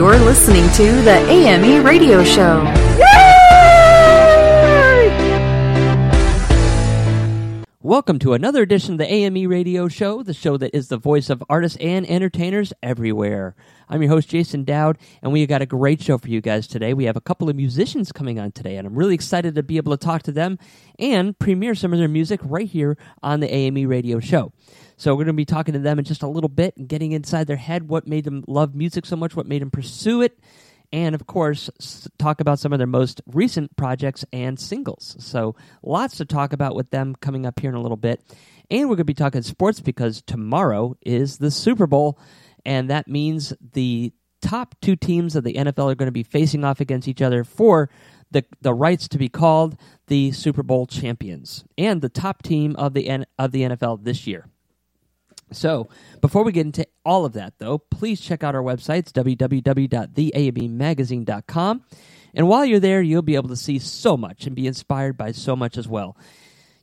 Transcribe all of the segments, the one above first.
You're listening to the AME Radio Show. Welcome to another edition of the AME Radio Show, the show that is the voice of artists and entertainers everywhere. I'm your host, Jason Dowd, and we got a great show for you guys today. We have a couple of musicians coming on today, and I'm really excited to be able to talk to them and premiere some of their music right here on the AME Radio Show. So we're going to be talking to them in just a little bit and getting inside their head what made them love music so much, what made them pursue it, and of course, talk about some of their most recent projects and singles. So lots to talk about with them coming up here in a little bit. And we're going to be talking sports because tomorrow is the Super Bowl, and that means the top two teams of the NFL are going to be facing off against each other for the the rights to be called the Super Bowl champions and the top team of the of the NFL this year. So, before we get into all of that, though, please check out our websites, www.theabmagazine.com. And while you're there, you'll be able to see so much and be inspired by so much as well.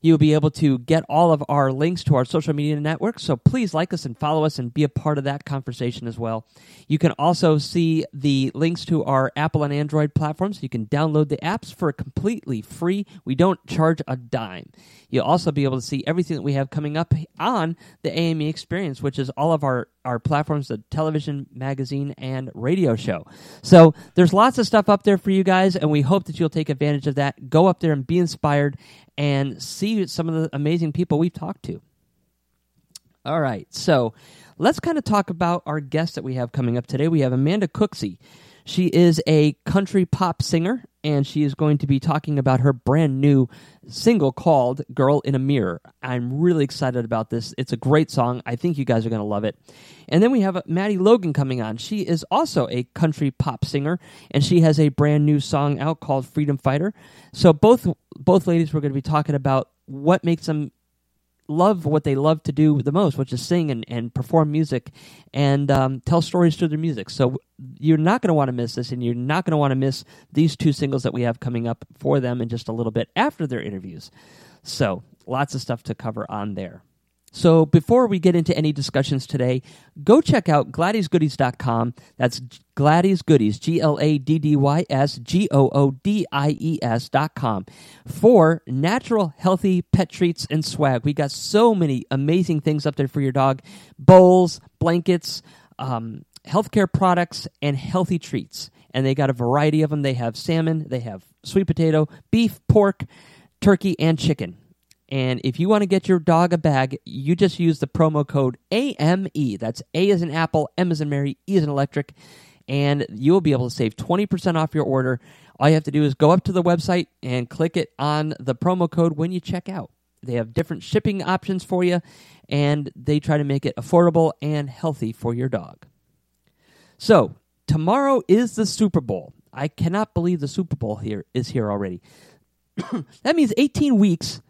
You'll be able to get all of our links to our social media networks, so please like us and follow us and be a part of that conversation as well. You can also see the links to our Apple and Android platforms. You can download the apps for completely free. We don't charge a dime. You'll also be able to see everything that we have coming up on the AME Experience, which is all of our, our platforms, the television, magazine, and radio show. So there's lots of stuff up there for you guys, and we hope that you'll take advantage of that. Go up there and be inspired and see some of the amazing people we've talked to. All right, so let's kind of talk about our guest that we have coming up today. We have Amanda Cooksey. She is a country pop singer, and she is going to be talking about her brand new single called Girl in a Mirror. I'm really excited about this. It's a great song. I think you guys are going to love it. And then we have Maddie Logan coming on. She is also a country pop singer, and she has a brand new song out called Freedom Fighter. So both both ladies were going to be talking about what makes them love what they love to do the most, which is sing and, and perform music and um, tell stories through their music. So you're not going to want to miss this, and you're not going to want to miss these two singles that we have coming up for them in just a little bit after their interviews. So lots of stuff to cover on there. So before we get into any discussions today, go check out GladdysGoodies.com. That's Gladdys Goodies, G L A D D Y S G O O D I E S.com for natural, healthy pet treats and swag. We got so many amazing things up there for your dog bowls, blankets, um, healthcare products, and healthy treats. And they got a variety of them. They have salmon, they have sweet potato, beef, pork, turkey, and chicken. And if you want to get your dog a bag, you just use the promo code AME. That's A is an Apple, M is in Mary, E is in electric. And you will be able to save 20% off your order. All you have to do is go up to the website and click it on the promo code when you check out. They have different shipping options for you, and they try to make it affordable and healthy for your dog. So, tomorrow is the Super Bowl. I cannot believe the Super Bowl here is here already. that means 18 weeks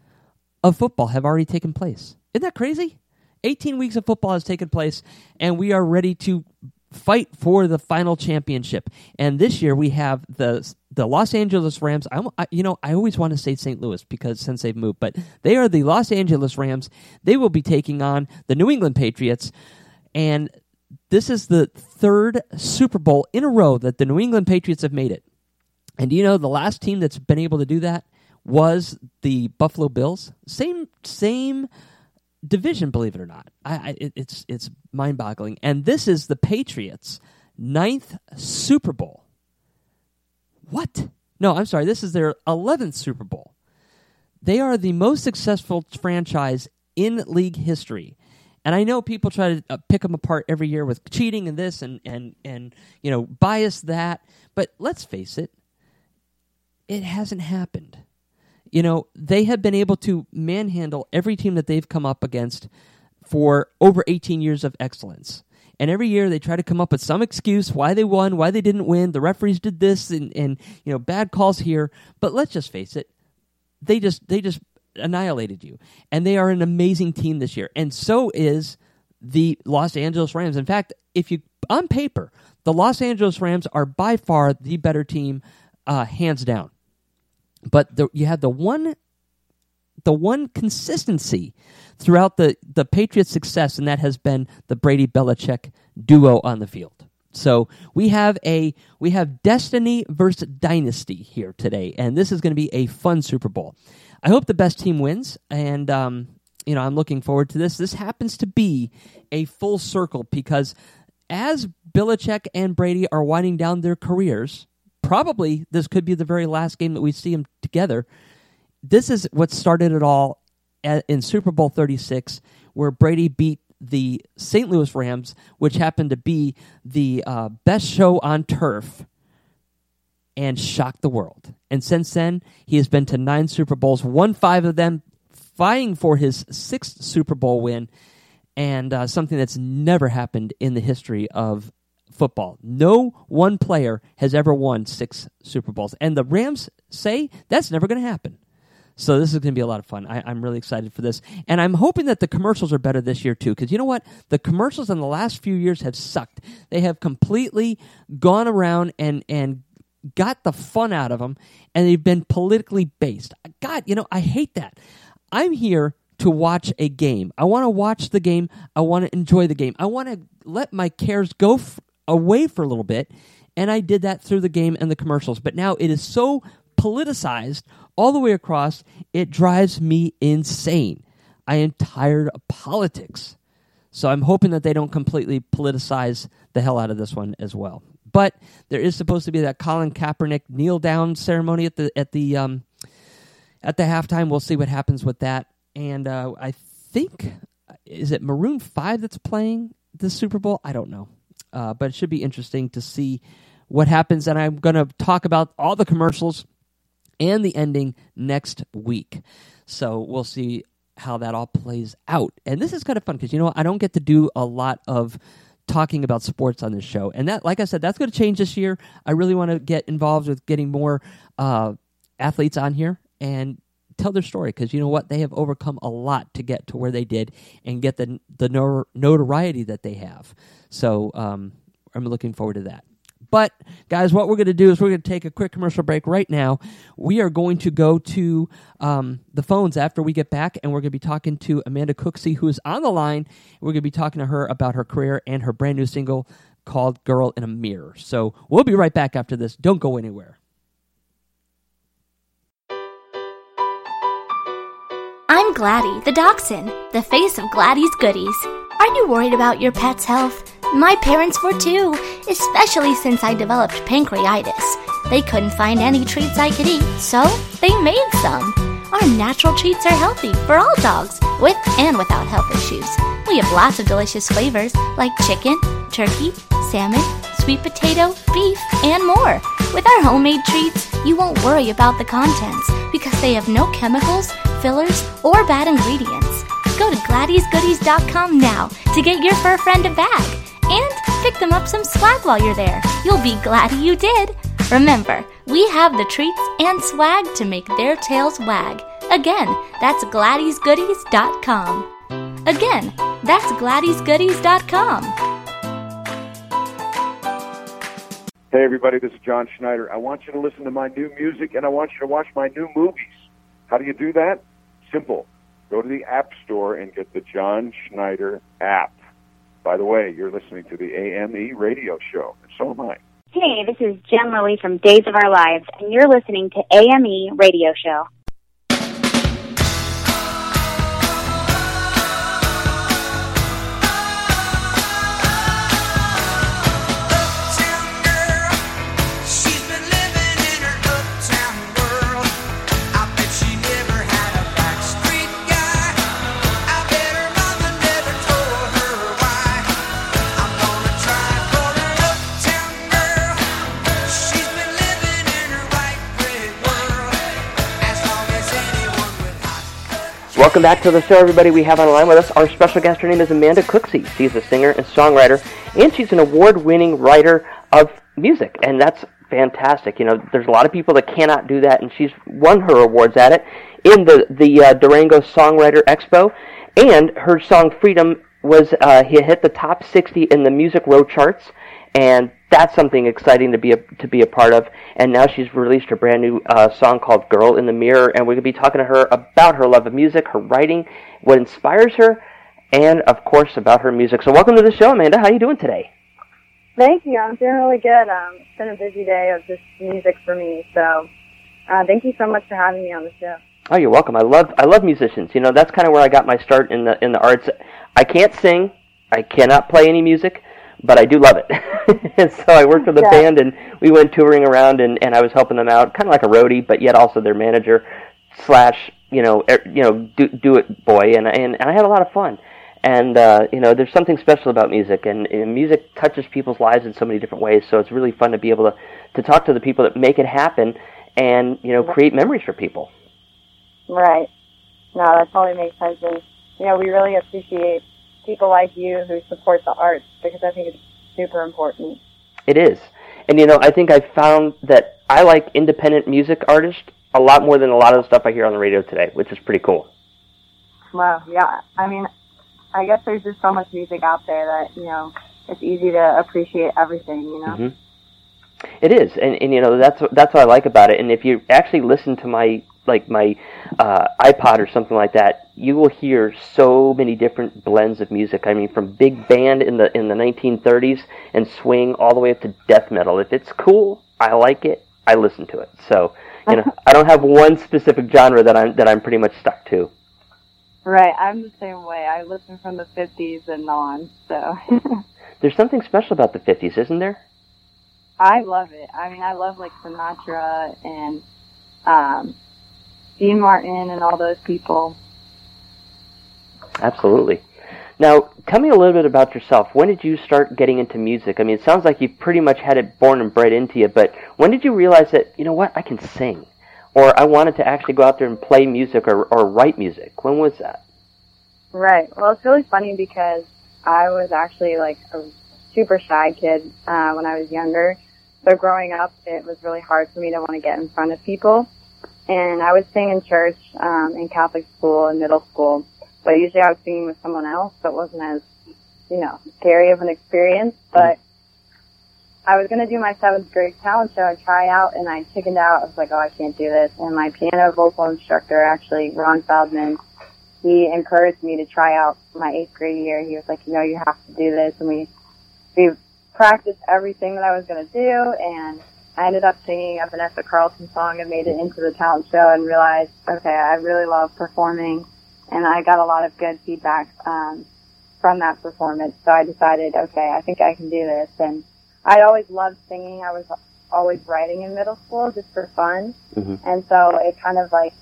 of football have already taken place. Isn't that crazy? 18 weeks of football has taken place, and we are ready to fight for the final championship. And this year we have the the Los Angeles Rams. I, you know I always want to say St. Louis because since they've moved, but they are the Los Angeles Rams. They will be taking on the New England Patriots, and this is the third Super Bowl in a row that the New England Patriots have made it. And do you know the last team that's been able to do that was the Buffalo Bills? Same same division, believe it or not. I, I it's it's mind boggling. And this is the Patriots' ninth Super Bowl. What? No, I'm sorry. This is their eleventh Super Bowl. They are the most successful franchise in league history. And I know people try to uh, pick them apart every year with cheating and this and, and, and you know bias that, but let's face it, it hasn't happened. You know, they have been able to manhandle every team that they've come up against for over 18 years of excellence. And every year they try to come up with some excuse why they won, why they didn't win. The referees did this, and and you know bad calls here. But let's just face it, they just they just annihilated you, and they are an amazing team this year. And so is the Los Angeles Rams. In fact, if you on paper, the Los Angeles Rams are by far the better team, uh, hands down. But the, you had the one, the one consistency throughout the the Patriots' success, and that has been the Brady Belichick duo on the field. So we have a we have destiny versus dynasty here today, and this is going to be a fun Super Bowl. I hope the best team wins, and um, you know I'm looking forward to this. This happens to be a full circle because as Belichick and Brady are winding down their careers, probably this could be the very last game that we see them together. This is what started it all at, in Super Bowl 36, where Brady beat the St. Louis Rams, which happened to be the uh, best show on turf, and shocked the world. And since then, he has been to nine Super Bowls, won five of them, vying for his sixth Super Bowl win, and uh, something that's never happened in the history of football. No one player has ever won six Super Bowls. And the Rams say that's never going to happen. So this is going to be a lot of fun. I, am really excited for this, and I'm hoping that the commercials are better this year too. Because you know what, the commercials in the last few years have sucked. They have completely gone around and and got the fun out of them, and they've been politically based. God, you know, I hate that. I'm here to watch a game. I want to watch the game. I want to enjoy the game. I want to let my cares go f- away for a little bit, and I did that through the game and the commercials. But now it is so politicized all the way across, it drives me insane. I am tired of politics. So I'm hoping that they don't completely politicize the hell out of this one as well. But there is supposed to be that Colin Kaepernick kneel down ceremony at the at the um, at the halftime. We'll see what happens with that. And uh, I think is it Maroon Five that's playing the Super Bowl? I don't know, uh, but it should be interesting to see what happens. And I'm going to talk about all the commercials and the ending next week. So we'll see how that all plays out. And this is kind of fun because you know I don't get to do a lot of talking about sports on this show, and that, like I said, that's going to change this year. I really want to get involved with getting more uh, athletes on here and tell their story because you know what they have overcome a lot to get to where they did and get the the notoriety that they have. So um, I'm looking forward to that. But, guys, what we're going to do is we're going to take a quick commercial break right now. We are going to go to um, the phones after we get back, and we're going to be talking to Amanda Cooksey, who is on the line. We're going to be talking to her about her career and her brand new single called Girl in a Mirror. So we'll be right back after this. Don't go anywhere. I'm Gladdy, the dachshund, the face of Gladdy's Goodies. Are you worried about your pet's health? My parents were too, especially since I developed pancreatitis. They couldn't find any treats I could eat, so they made some. Our natural treats are healthy for all dogs, with and without health issues. We have lots of delicious flavors like chicken, turkey, salmon, sweet potato, beef, and more. With our homemade treats, you won't worry about the contents because they have no chemicals, fillers, or bad ingredients. Go to GladdysGoodies.com now to get your fur friend a bag and pick them up some swag while you're there. You'll be glad you did. Remember, we have the treats and swag to make their tails wag. Again, that's GladdysGoodies.com. Again, that's GladdysGoodies.com. Hey everybody, this is John Schneider. I want you to listen to my new music and I want you to watch my new movies. How do you do that? Simple. Go to the App Store and get the John Schneider app. By the way, you're listening to the AME radio show, and so am I. Hey, this is Jen Lilly from Days of Our Lives, and you're listening to AME Radio Show. Welcome back to the show, everybody. We have on the line with us our special guest. Her name is Amanda Cooksey. She's a singer and songwriter, and she's an award-winning writer of music, and that's fantastic. You know, there's a lot of people that cannot do that, and she's won her awards at it in the the uh, Durango Songwriter Expo, and her song "Freedom" was uh, hit the top 60 in the Music Row charts, and that's something exciting to be a, to be a part of. And now she's released her brand new uh, song called "Girl in the Mirror," and we're gonna be talking to her about her love of music, her writing, what inspires her, and of course about her music. So welcome to the show, Amanda. How are you doing today? Thank you. I'm doing really good. Um, it's been a busy day of just music for me, so uh, thank you so much for having me on the show. Oh, you're welcome. I love I love musicians. You know, that's kind of where I got my start in the in the arts. I can't sing. I cannot play any music, but I do love it. and so I worked with a Yeah. band, and we went touring around, and, and I was helping them out, kind of like a roadie, but yet also their manager slash you know er, you know do do it boy, and and and I had a lot of fun. And uh, you know, there's something special about music, and, and music touches people's lives in so many different ways. So it's really fun to be able to to talk to the people that make it happen, and you know, create memories for people. Right. No, that totally makes sense. And, you know, we really appreciate people like you who support the arts because I think it's super important. It is. And you know, I think I found that I like independent music artists a lot more than a lot of the stuff I hear on the radio today, which is pretty cool. Wow. Yeah. I mean, I guess there's just so much music out there that, you know, it's easy to appreciate everything, you know? hmm It is, and and you know that's what- that's what I like about it. And if you actually listen to my like my uh, iPod or something like that, you will hear so many different blends of music. I mean, from big band in the in the 1930s and swing all the way up to death metal. If it's cool, I like it. I listen to it. So you know, I don't have one specific genre that I'm that I'm pretty much stuck to. Right. I'm the same way. I listen from the 50s and on, so There's something special about the 50s, isn't there? I love it. I mean, I love like Sinatra and um, Dean Martin and all those people. Absolutely. Now, tell me a little bit about yourself. When did you start getting into music? I mean, it sounds like you pretty much had it born and bred into you, but when did you realize that, you know what, I can sing? Or I wanted to actually go out there and play music or, or write music? When was that? Right. Well, it's really funny because I was actually like a super shy kid uh, when I was younger. So growing up, it was really hard for me to want to get in front of people. And I would sing in church, um, in Catholic school and middle school. But usually I was singing with someone else, so it wasn't as, you know, scary of an experience. But I was going to do my seventh grade talent show and try out, and I chickened out. I was like, oh, I can't do this. And my piano vocal instructor, actually, Ron Feldman, he encouraged me to try out my eighth grade year. He was like, you know, you have to do this. And we, we practiced everything that I was going to do. And I ended up singing a Vanessa Carlton song and made it into the talent show and realized, okay, I really love performing. And I got a lot of good feedback, um, from that performance. So I decided, okay, I think I can do this. And I always loved singing. I was always writing in middle school just for fun. Mhm. And so it kind of like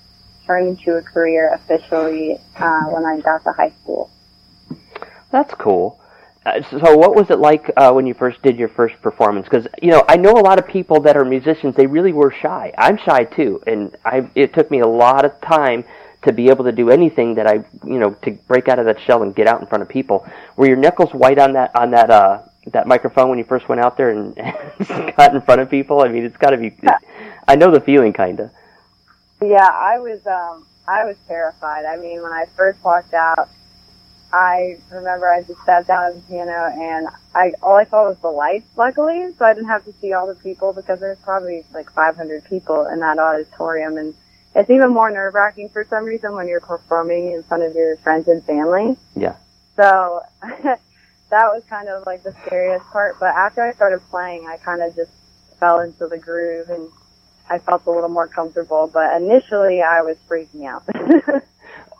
turned into a career officially uh, when I got to high school. That's cool. Uh, so, what was it like uh, when you first did your first performance? Because you know, I know a lot of people that are musicians. They really were shy. I'm shy too, and I. It took me a lot of time to be able to do anything that I, you know, to break out of that shell and get out in front of people. Were your knuckles white on that on that uh, that microphone when you first went out there and got in front of people? I mean, it's got to be. I know the feeling, kind of. Yeah, I was um I was terrified. I mean, when I first walked out, I remember I just sat down at the piano and I all I saw was the lights, luckily, so I didn't have to see all the people because there's probably like 500 people in that auditorium, and it's even more nerve wracking for some reason when you're performing in front of your friends and family. Yeah. So that was kind of like the scariest part. But after I started playing, I kind of just fell into the groove and I felt a little more comfortable. But initially, I was freaking out.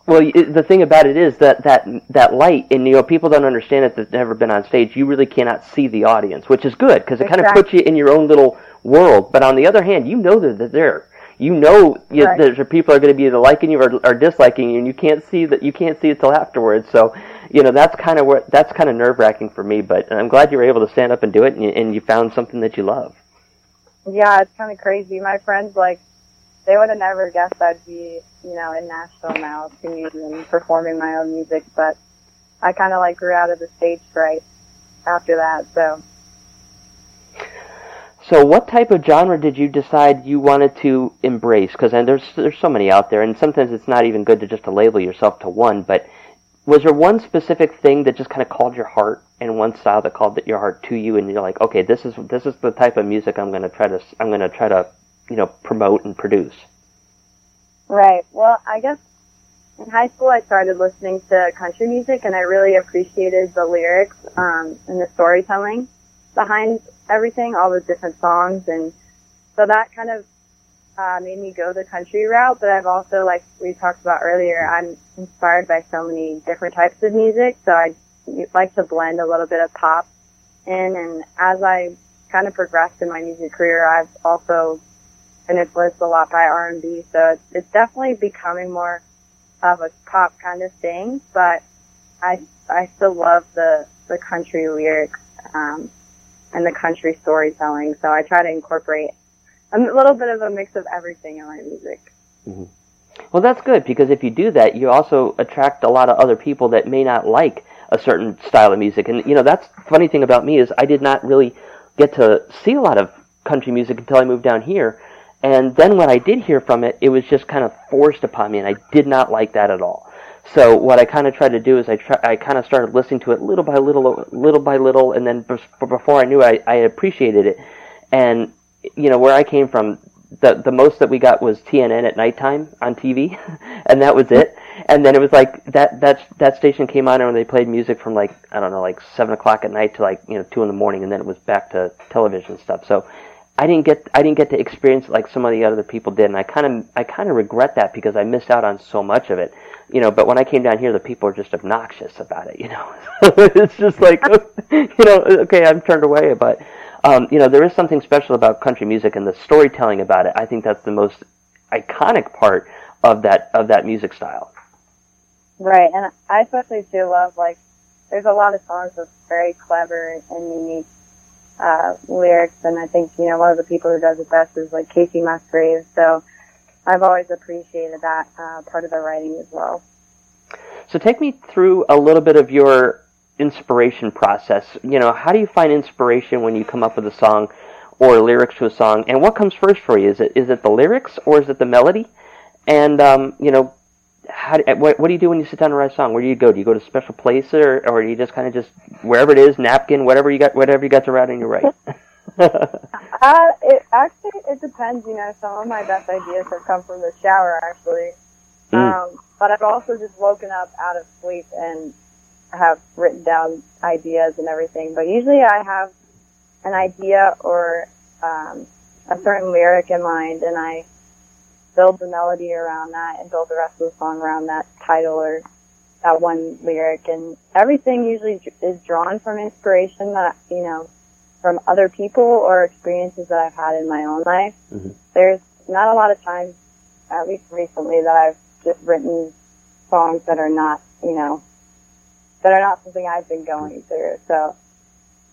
Well, y- the thing about it is that that that light, and you know, people don't understand it that've never been on stage. You really cannot see the audience, which is good because it kind of puts you in your own little world. But on the other hand, you know that they're there. You know you, Right. there's people are going to be either liking you or, or disliking you, and you can't see that. You can't see it till afterwards. So, you know, that's kind of where that's kind of nerve wracking for me. But I'm glad you were able to stand up and do it, and you, and you found something that you love. yeah, it's kind of crazy. My friends like they would have never guessed I'd be, you know, in Nashville now performing my own music. But I kind of like grew out of the stage fright after that. So So, what type of genre did you decide you wanted to embrace? Because there's there's so many out there, and sometimes it's not even good to just to label yourself to one. But was there one specific thing that just kind of called your heart, and one style that called your heart to you, and you're like, okay, this is this is the type of music I'm to try to I'm going to try to you know promote and produce. Right. Well, I guess in high school I started listening to country music, and I really appreciated the lyrics um, and the storytelling behind everything, all the different songs, and so that kind of uh, made me go the country route. But I've also, like we talked about earlier, I'm inspired by so many different types of music, so I like to blend a little bit of pop in. And as I kind of progressed in my music career, I've also been influenced a lot by R&B. So it's, it's definitely becoming more of a pop kind of thing, but I I still love the the country lyrics. Um, and the country storytelling. So I try to incorporate a little bit of a mix of everything in my music. Mm-hmm. Well, that's good because if you do that, you also attract a lot of other people that may not like a certain style of music. And you know, that's funny thing about me is I did not really get to see a lot of country music until I moved down here. And then when I did hear from it, it was just kind of forced upon me, and I did not like that at all. So what I kind of tried to do is I try, I kind of started listening to it little by little, little by little, and then before I knew it, I, I appreciated it. And you know where I came from, the the most that we got was TNN at nighttime on TV, and that was it. And then it was like that that that station came on and they played music from like I don't know like seven o'clock at night to like you know two in the morning, and then it was back to television stuff. So I didn't get I didn't get to experience like some of the other people did, and I kind of I kind of regret that because I missed out on so much of it you know, but when I came down here, the people are just obnoxious about it, you know. it's just like, you know, okay, I'm turned away, but, um, you know, there is something special about country music and the storytelling about it. I think that's the most iconic part of that of that music style. Right, and I especially do love like there's a lot of songs with very clever and unique uh, lyrics, and I think you know one of the people who does it best is like Kacey Musgraves. So I've always appreciated that uh, part of the writing as well. So take me through a little bit of your inspiration process. You know, how do you find inspiration when you come up with a song or lyrics to a song? And what comes first for you? Is it is it the lyrics or is it the melody? And um, you know, how what, what do you do when you sit down to write a song? Where do you go? Do you go to a special place or or do you just kind of just wherever it is, napkin, whatever you got, whatever you got to write and you write? uh, it actually it depends. You know, some of my best ideas have come from the shower, actually. Mm. Um, but I've also just woken up out of sleep and have written down ideas and everything. But usually, I have an idea or um, a certain lyric in mind, and I build the melody around that and build the rest of the song around that title or that one lyric. And everything usually is drawn from inspiration that you know from other people or experiences that I've had in my own life. Mm-hmm. There's not a lot of times, at least recently, that I've just written songs that are not, you know, that are not something I've been going through. So,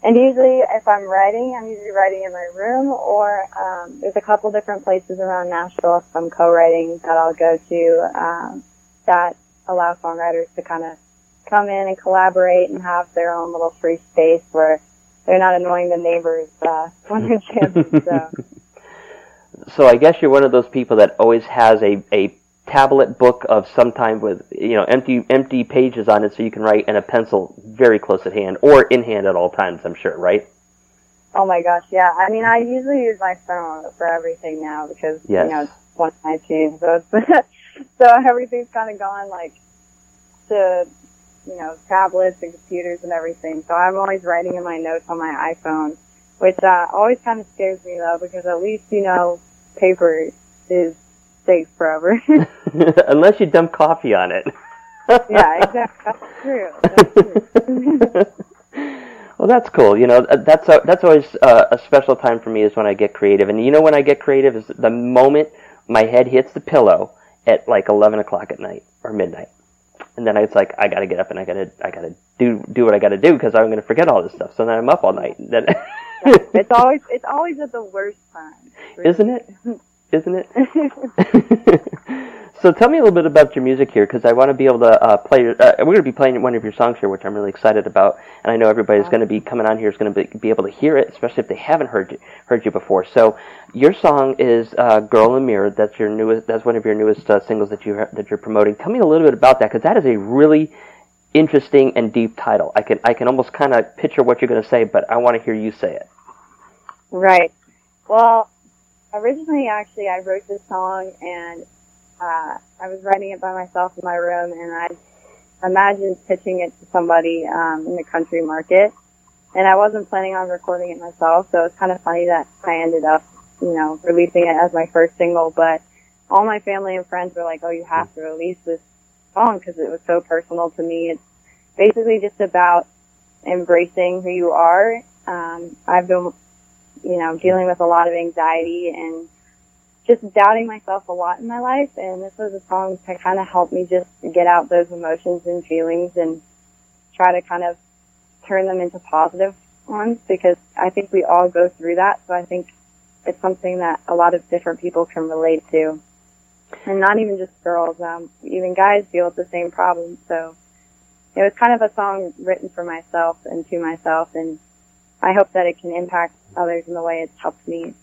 and usually if I'm writing, I'm usually writing in my room or, um, there's a couple different places around Nashville if I'm co-writing that I'll go to, um, that allow songwriters to kind of come in and collaborate and have their own little free space where they're not annoying the neighbors uh, when they're jamming. So. so I guess you're one of those people that always has a, a tablet book of some time with you know empty empty pages on it, so you can write and a pencil very close at hand or in hand at all times. I'm sure, right? Oh my gosh, yeah. I mean, I usually use my phone for everything now because yes. you know it's one of my teams, so so everything's kind of gone like to you know, tablets and computers and everything. So I'm always writing in my notes on my iPhone, which uh, always kind of scares me though, because at least you know paper is safe forever. Unless you dump coffee on it. yeah, exactly. That's true. That's true. well, that's cool. You know, that's a, that's always uh, a special time for me is when I get creative. And you know, when I get creative is the moment my head hits the pillow at like 11 o'clock at night or midnight and then it's like I gotta get up and I gotta I gotta do do what I gotta do because I'm gonna forget all this stuff. So then I'm up all night. Then it's always it's always at the worst time, isn't it? Isn't it? so tell me a little bit about your music here, because I want to be able to uh, play. Uh, we're going to be playing one of your songs here, which I'm really excited about, and I know everybody's going to be coming on here is going to be, be able to hear it, especially if they haven't heard you, heard you before. So your song is uh, "Girl in the Mirror." That's your newest. That's one of your newest uh, singles that you that you're promoting. Tell me a little bit about that, because that is a really interesting and deep title. I can I can almost kind of picture what you're going to say, but I want to hear you say it. Right. Well, originally, actually, I wrote this song and uh, I was writing it by myself in my room, and I imagined pitching it to somebody um, in the country market. And I wasn't planning on recording it myself, so it's kind of funny that I ended up, you know, releasing it as my first single. But all my family and friends were like, "Oh, you have to release this song because it was so personal to me." It's basically just about embracing who you are. Um, I've been, you know, dealing with a lot of anxiety and just doubting myself a lot in my life. And this was a song to kind of help me just get out those emotions and feelings and try to kind of turn them into positive ones because I think we all go through that. So I think it's something that a lot of different people can relate to. And not even just girls, um, even guys deal with the same problem. So it was kind of a song written for myself and to myself and I hope that it can impact others in the way it's helped me.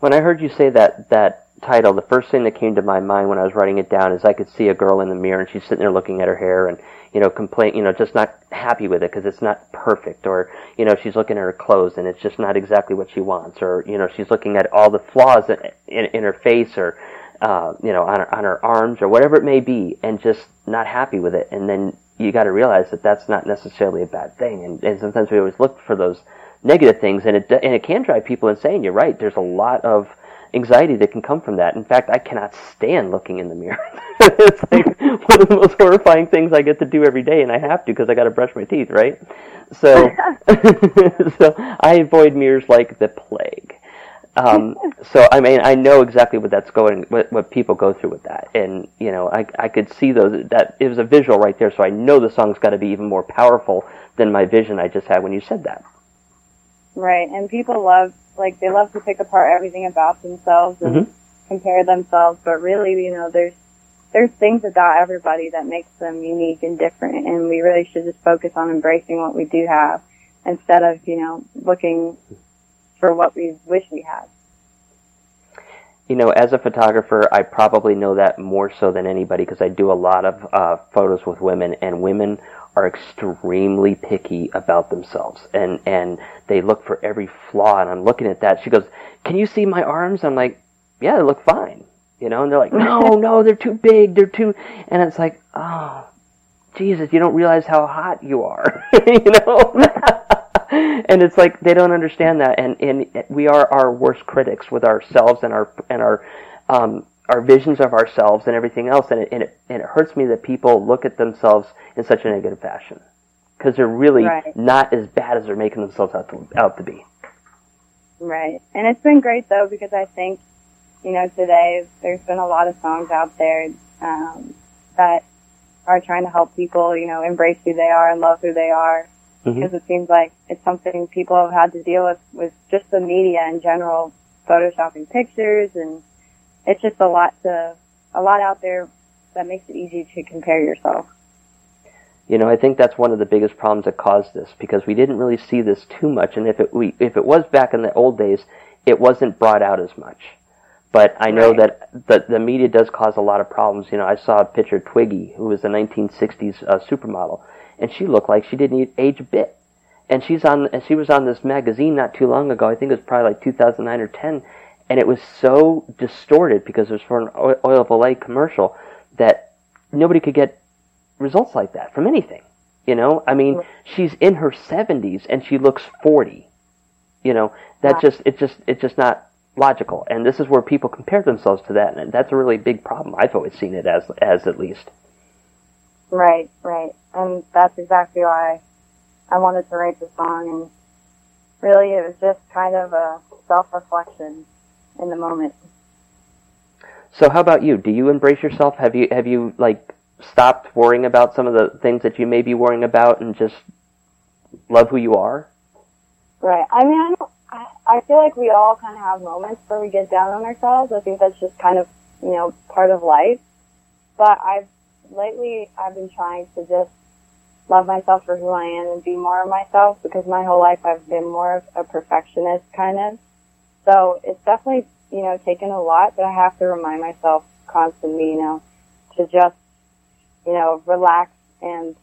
When I heard you say that that title, the first thing that came to my mind when I was writing it down is I could see a girl in the mirror and she's sitting there looking at her hair and you know complain, you know, just not happy with it because it's not perfect, or you know she's looking at her clothes and it's just not exactly what she wants, or you know she's looking at all the flaws in, in, in her face or uh, you know on her on her arms or whatever it may be, and just not happy with it, and then you got to realize that that's not necessarily a bad thing, and, and sometimes we always look for those negative things, and it and it can drive people insane. You're right. There's a lot of anxiety that can come from that. In fact, I cannot stand looking in the mirror. it's like one of the most horrifying things I get to do every day, and I have to because I got to brush my teeth, right? So, so I avoid mirrors like the plague. Um, so I mean, I know exactly what that's going, what, what people go through with that, and you know, I I could see those that it was a visual right there. So I know the song's got to be even more powerful than my vision I just had when you said that. Right, and people love like they love to pick apart everything about themselves and Mhm. compare themselves, but really, you know, there's there's things about everybody that makes them unique and different, and we really should just focus on embracing what we do have instead of you know looking for what we wish we had. You know, as a photographer, I probably know that more so than anybody because I do a lot of uh, photos with women, and women are extremely picky about themselves, and and they look for every flaw. And I'm looking at that. She goes, "Can you see my arms?" I'm like, "Yeah, they look fine." You know, and they're like, "No, no, they're too big. They're too," and it's like, "Oh, Jesus, you don't realize how hot you are," you know. and it's like they don't understand that, and and we are our worst critics with ourselves and our and our um, our visions of ourselves and everything else, and it and it, and it hurts me that people look at themselves in such a negative fashion because they're really Right. not as bad as they're making themselves out to out to be. Right. And it's been great though because I think, you know, today there's been a lot of songs out there um, that are trying to help people, you know, embrace who they are and love who they are. Mhm. Because it seems like it's something people have had to deal with with just the media in general, photoshopping pictures, and it's just a lot to a lot out there that makes it easy to compare yourself. You know, I think that's one of the biggest problems that caused this because we didn't really see this too much, and if it we if it was back in the old days, it wasn't brought out as much. But I know Right. that the, the media does cause a lot of problems. You know, I saw a picture of Twiggy, who was a 1960s uh, supermodel, and she looked like she didn't age a bit. And she's on, and she was on this magazine not too long ago. I think it was probably like 2009 or 10, and it was so distorted because it was for an oil of Olay commercial that nobody could get results like that from anything. You know, I mean, she's in her 70s and she looks 40. You know, that just it just it's just not logical. And this is where people compare themselves to that, and that's a really big problem. I've always seen it as as at least. Right, right. And that's exactly why I wanted to write the song and really it was just kind of a self reflection in the moment. So how about you? Do you embrace yourself? Have you have you like stopped worrying about some of the things that you may be worrying about and just love who you are? Right. I mean I don't I, I feel like we all kind of have moments where we get down on ourselves. I think that's just kind of, you know, part of life. But I've, lately, I've been trying to just love myself for who I am and be more of myself because my whole life I've been more of a perfectionist kind of. So it's definitely, you know, taken a lot, but I have to remind myself constantly, you know, to just, you know, relax and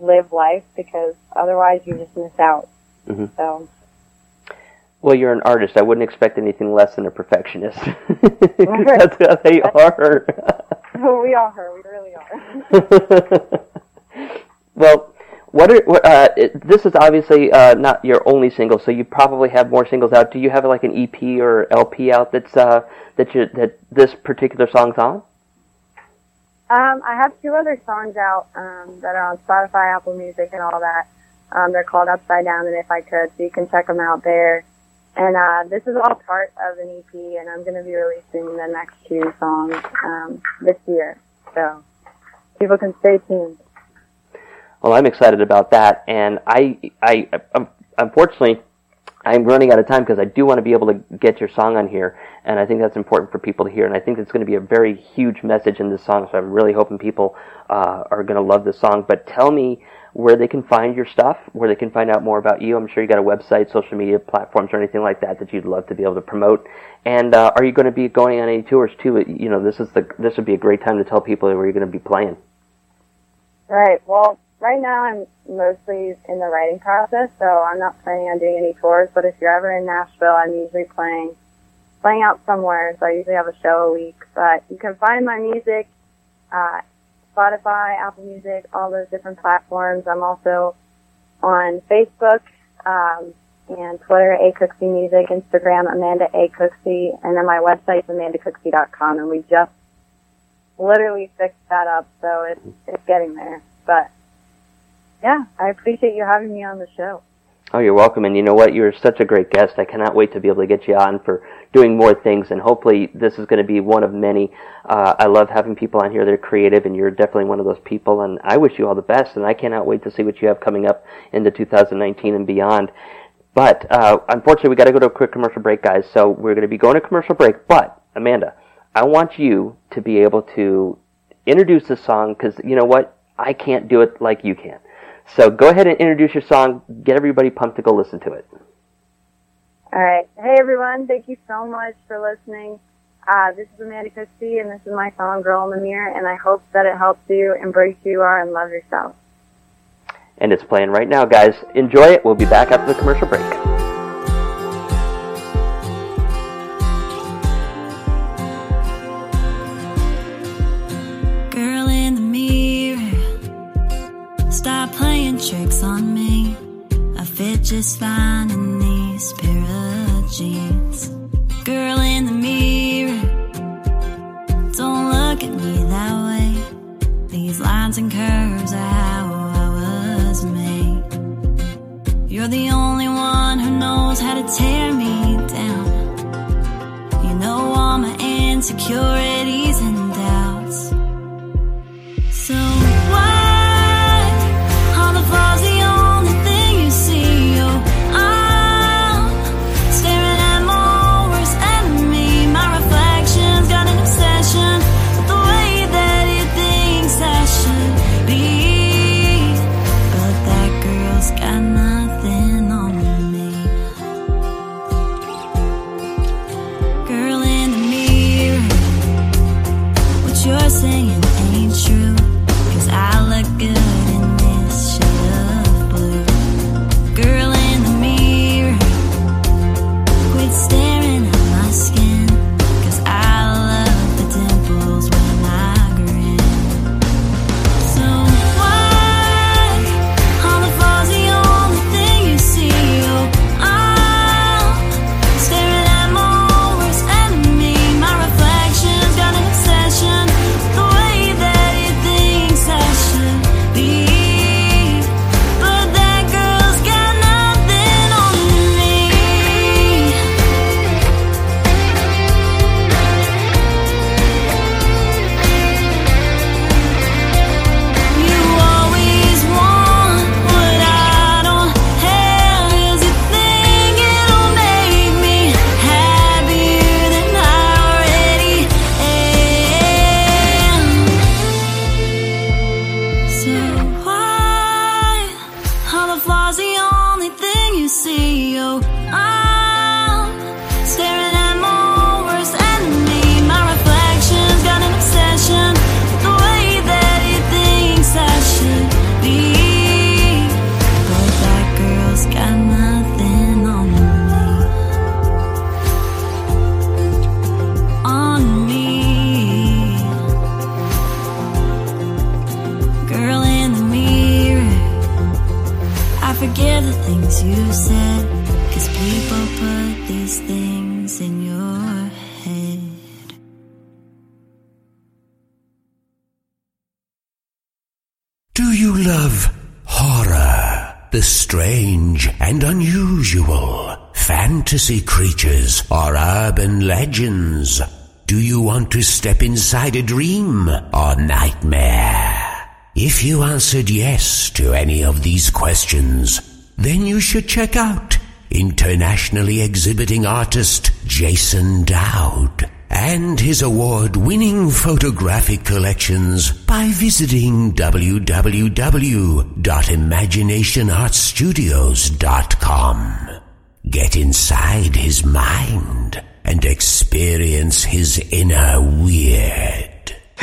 live life because otherwise you just miss out. Mhm. So, Well, you're an artist. I wouldn't expect anything less than a perfectionist. That's how they are. we are her. We really are. Well, what are what, uh, this is obviously uh, not your only single, so you probably have more singles out. Do you have like an EP or LP out that's uh, that you that this particular song's on? Um, I have two other songs out um, that are on Spotify, Apple Music, and all that. Um, they're called Upside Down and If I Could, so you can check them out there. And uh, this is all part of an EP, and I'm going to be releasing the next two songs um, this year. So people can stay tuned. Well, I'm excited about that, and I, I, um, unfortunately, I'm running out of time because I do want to be able to get your song on here, and I think that's important for people to hear, and I think it's going to be a very huge message in this song. So I'm really hoping people uh, are going to love this song. But tell me where they can find your stuff, where they can find out more about you. I'm sure you got a website, social media platforms, or anything like that that you'd love to be able to promote. And uh, are you going to be going on any tours too? You know, this is the this would be a great time to tell people where you're going to be playing. Right. Well, right now I'm mostly in the writing process, so I'm not planning on doing any tours. But if you're ever in Nashville, I'm usually playing playing out somewhere. So I usually have a show a week. But you can find my music, uh, Spotify, Apple Music, all those different platforms. I'm also on Facebook um, and Twitter, A Cooksey Music, Instagram, Amanda A Cooksey, and then my website is amandacooksey.com. And we just literally fixed that up, so it's it's getting there. But yeah, I appreciate you having me on the show. Oh, you're welcome. And you know what? You're such a great guest. I cannot wait to be able to get you on for doing more things. And hopefully, this is going to be one of many. Uh, I love having people on here that are creative, and you're definitely one of those people. And I wish you all the best. And I cannot wait to see what you have coming up into 2019 and beyond. But uh, unfortunately, we got to go to a quick commercial break, guys. So we're going to be going to commercial break. But Amanda, I want you to be able to introduce the song because you know what? I can't do it like you can. So go ahead and introduce your song. Get everybody pumped to go listen to it. All right. Hey, everyone. Thank you so much for listening. Uh, this is Amanda Cooksey, and this is my song, Girl in the Mirror, and I hope that it helps you embrace who you are and love yourself. And it's playing right now, guys. Enjoy it. We'll be back after the commercial break. Tricks on me. I fit just fine in these pair of jeans. Girl in the mirror, don't look at me that way. These lines and curves are how I was made. You're the only one who knows how to tear me down. You know all my insecurities strange and unusual, fantasy creatures or urban legends? Do you want to step inside a dream or nightmare? If you answered yes to any of these questions, then you should check out internationally exhibiting artist Jason Dowd and his award-winning photographic collections by visiting www.imaginationartstudios.com. Get inside his mind and experience his inner weird.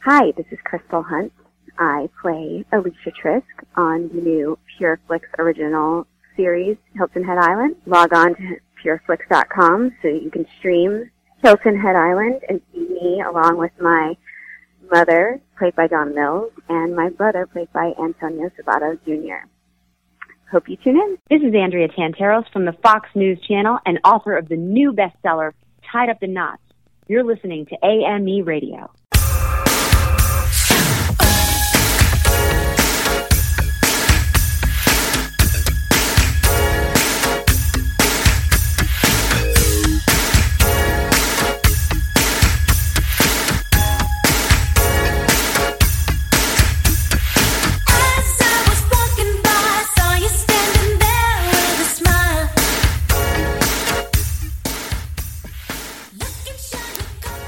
Hi, this is Crystal Hunt. I play Alicia Trisk on the new PureFlix original series, Hilton Head Island. Log on to pureflix.com so you can stream Hilton Head Island and see me along with my mother, played by Dawn Mills, and my brother, played by Antonio Sabato Jr. Hope you tune in. This is Andrea Tantaros from the Fox News Channel and author of the new bestseller, Tied Up in Knots. You're listening to AME Radio.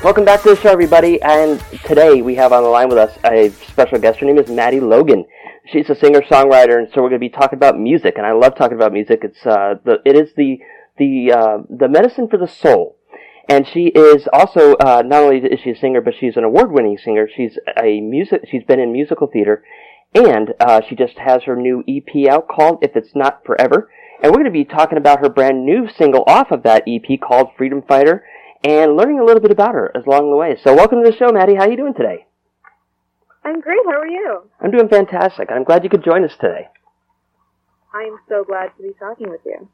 Welcome back to the show, everybody. And today we have on the line with us a special guest. Her name is Maddie Logan. She's a singer-songwriter, and so we're going to be talking about music. And I love talking about music. It's uh, the it is the the uh, the medicine for the soul. And she is also uh, not only is she a singer, but she's an award-winning singer. She's a music. She's been in musical theater, and uh, she just has her new EP out called "If It's Not Forever." And we're going to be talking about her brand new single off of that EP called "Freedom Fighter," and learning a little bit about her as along the way. So, welcome to the show, Maddie. How are you doing today? I'm great. How are you? I'm doing fantastic. I'm glad you could join us today. I'm so glad to be talking with you.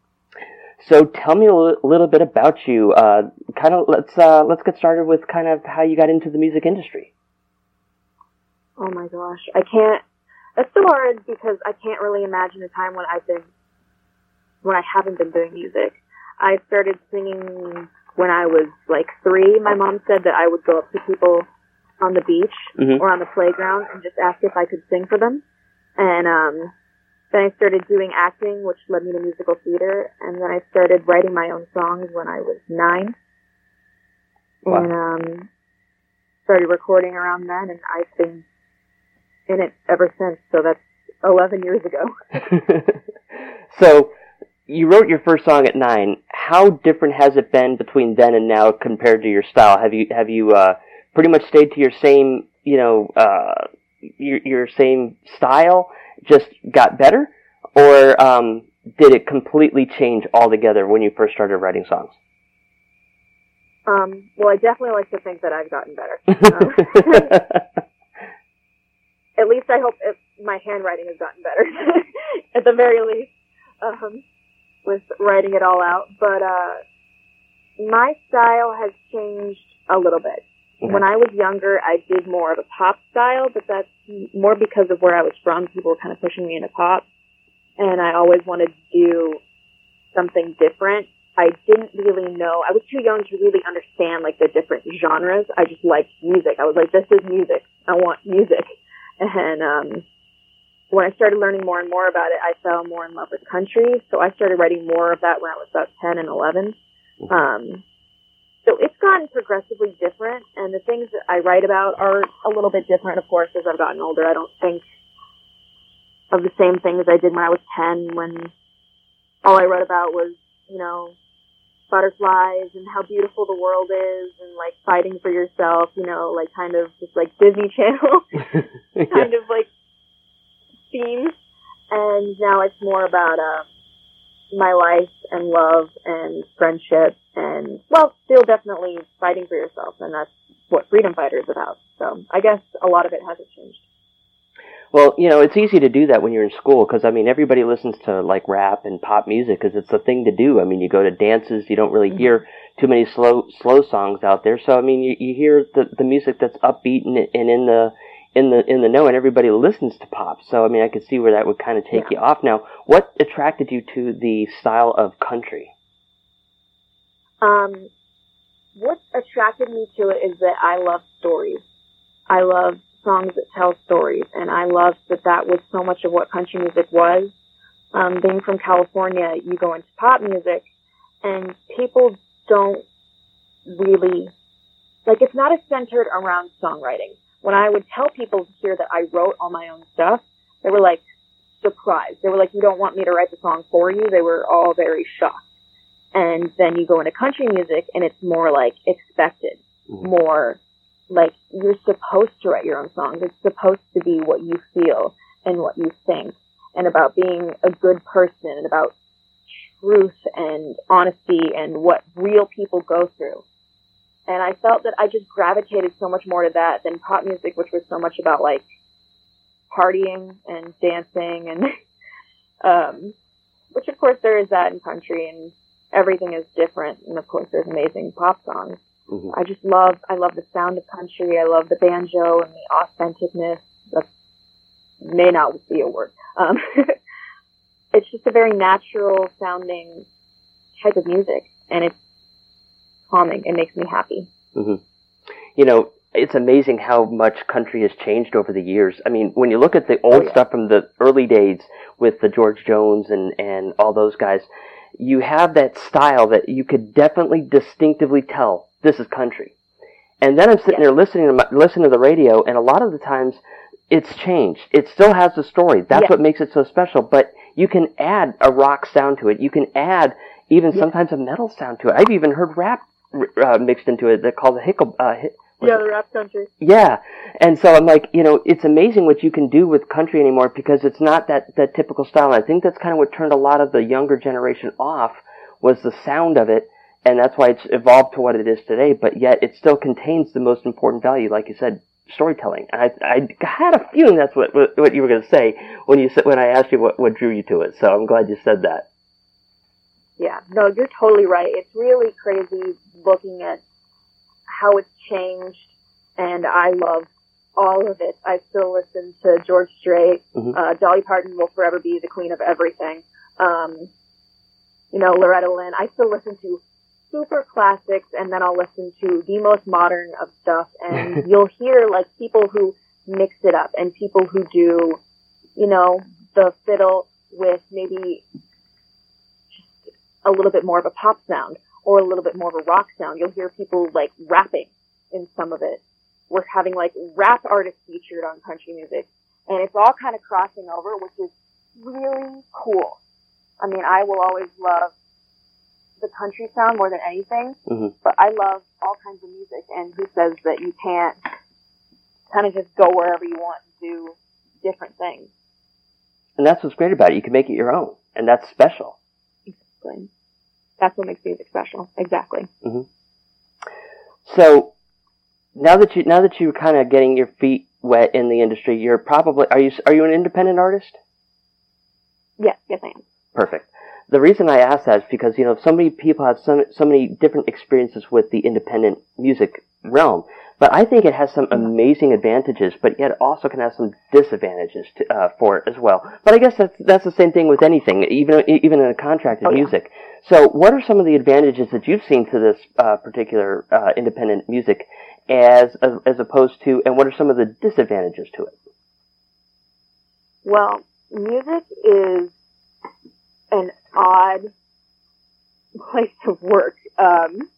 So, tell me a little bit about you. Uh, kind of let's uh, let's get started with kind of how you got into the music industry. Oh my gosh, I can't. It's so hard because I can't really imagine a time when I've been when I haven't been doing music. I started singing when I was like three. My mom said that I would go up to people on the beach Mhm. or on the playground and just ask if I could sing for them. And um, then I started doing acting, which led me to musical theater. And then I started writing my own songs when I was nine. And um, started recording around then, and I've been in it ever since. So that's 11 years ago. So, you wrote your first song at nine. How different has it been between then and now compared to your style? Have you have you uh, pretty much stayed to your same you know uh, your your same style, just got better, or um, did it completely change altogether when you first started writing songs? Um, well, I definitely like to think that I've gotten better. Um, at least I hope my handwriting has gotten better, at the very least, um, with writing it all out. But uh, my style has changed a little bit. When I was younger, I did more of a pop style, but that's more because of where I was from. People were kind of pushing me into pop, and I always wanted to do something different. I didn't really know. I was too young to really understand like the different genres. I just liked music. I was like, this is music. I want music. And um, when I started learning more and more about it, I fell more in love with country. So I started writing more of that when I was about 10 and 11. Um, so it's gotten progressively different, and the things that I write about are a little bit different, of course, as I've gotten older. I don't think of the same things as I did when I was 10, when all I wrote about was, you know, butterflies and how beautiful the world is and like fighting for yourself, you know, like kind of just like Disney Channel kind of like themes. And now it's more about, uh, my life and love and friendship and well, still definitely fighting for yourself and that's what Freedom Fighter is about. So I guess a lot of it hasn't changed. Well, you know, it's easy to do that when you're in school because I mean, everybody listens to like rap and pop music because it's the thing to do. I mean, you go to dances, you don't really Mm-hmm. hear too many slow slow songs out there. So I mean, you, you hear the the music that's upbeat and, and in the in the in the know, and everybody listens to pop. So I mean, I could see where that would kind of take you off. Now, what attracted you to the style of country? Um, what attracted me to it is that I love stories. I love songs that tell stories, and I love that that was so much of what country music was. Um, being from California, you go into pop music, and people don't really like it's not as centered around songwriting. When I would tell people here that I wrote all my own stuff, they were like surprised. They were like, "You don't want me to write the song for you?" They were all very shocked. And then you go into country music, and it's more like expected, mm-hmm. more like you're supposed to write your own songs. It's supposed to be what you feel and what you think, and about being a good person, and about truth and honesty and what real people go through. And I felt that I just gravitated so much more to that than pop music, which was so much about like partying and dancing and, um, which of course there is that in country and everything is different. And of course there's amazing pop songs. I just love, I love the sound of country. I love the banjo and the authenticness. That may not be a word. Um, it's just a very natural sounding type of music and it's calming. It makes me happy. hmm You know, it's amazing how much country has changed over the years. I mean, when you look at the old stuff from the early days with the George Jones and, and all those guys, you have that style that you could definitely distinctively tell this is country. And then I'm sitting there listening to my, listening to the radio, and a lot of the times it's changed. It still has the story. That's Yeah. what makes it so special. But you can add a rock sound to it. You can add even sometimes a metal sound to it. I've even heard rap uh, mixed into it. They're called the hickle. Uh, Yeah, the rap country. yeah, and so I'm like, you know, it's amazing what you can do with country anymore because it's not that that typical style. And I think that's kind of what turned a lot of the younger generation off was the sound of it, and that's why it's evolved to what it is today. But yet, it still contains the most important value, like you said, storytelling. And I I had a feeling that's what what, what you were going to say when you said when I asked you what what drew you to it. So I'm glad you said that. Yeah, no, you're totally right. It's really crazy looking at how it's changed, and I love all of it. I still listen to George Strait. Mhm. Uh, Dolly Parton will forever be the queen of everything. Um, you know, Loretta Lynn. I still listen to super classics, and then I'll listen to the most modern of stuff, and you'll hear like people who mix it up, and people who do, you know, the fiddle with maybe a little bit more of a pop sound or a little bit more of a rock sound. You'll hear people like rapping in some of it. We're having like rap artists featured on country music and it's all kind of crossing over, which is really cool. I mean, I will always love the country sound more than anything, hmm but I love all kinds of music and who says that you can't kind of just go wherever you want and do different things. And that's what's great about it. You can make it your own, and that's special. Exactly. That's what makes music special. Exactly. hmm So now that you now that you're kind of getting your feet wet in the industry, you're probably are you are you an independent artist? Yes, yes I am. Perfect. The reason I ask that is because you know so many people have so so many different experiences with the independent music realm, but I think it has some amazing advantages, but yet also can have some disadvantages to, uh, for it as well. But I guess that's that's the same thing with anything, even even in a contracted Oh, yeah. music. So, what are some of the advantages that you've seen to this uh, particular uh, independent music, as as opposed to, and what are some of the disadvantages to it? Well, music is an odd place to work. Um,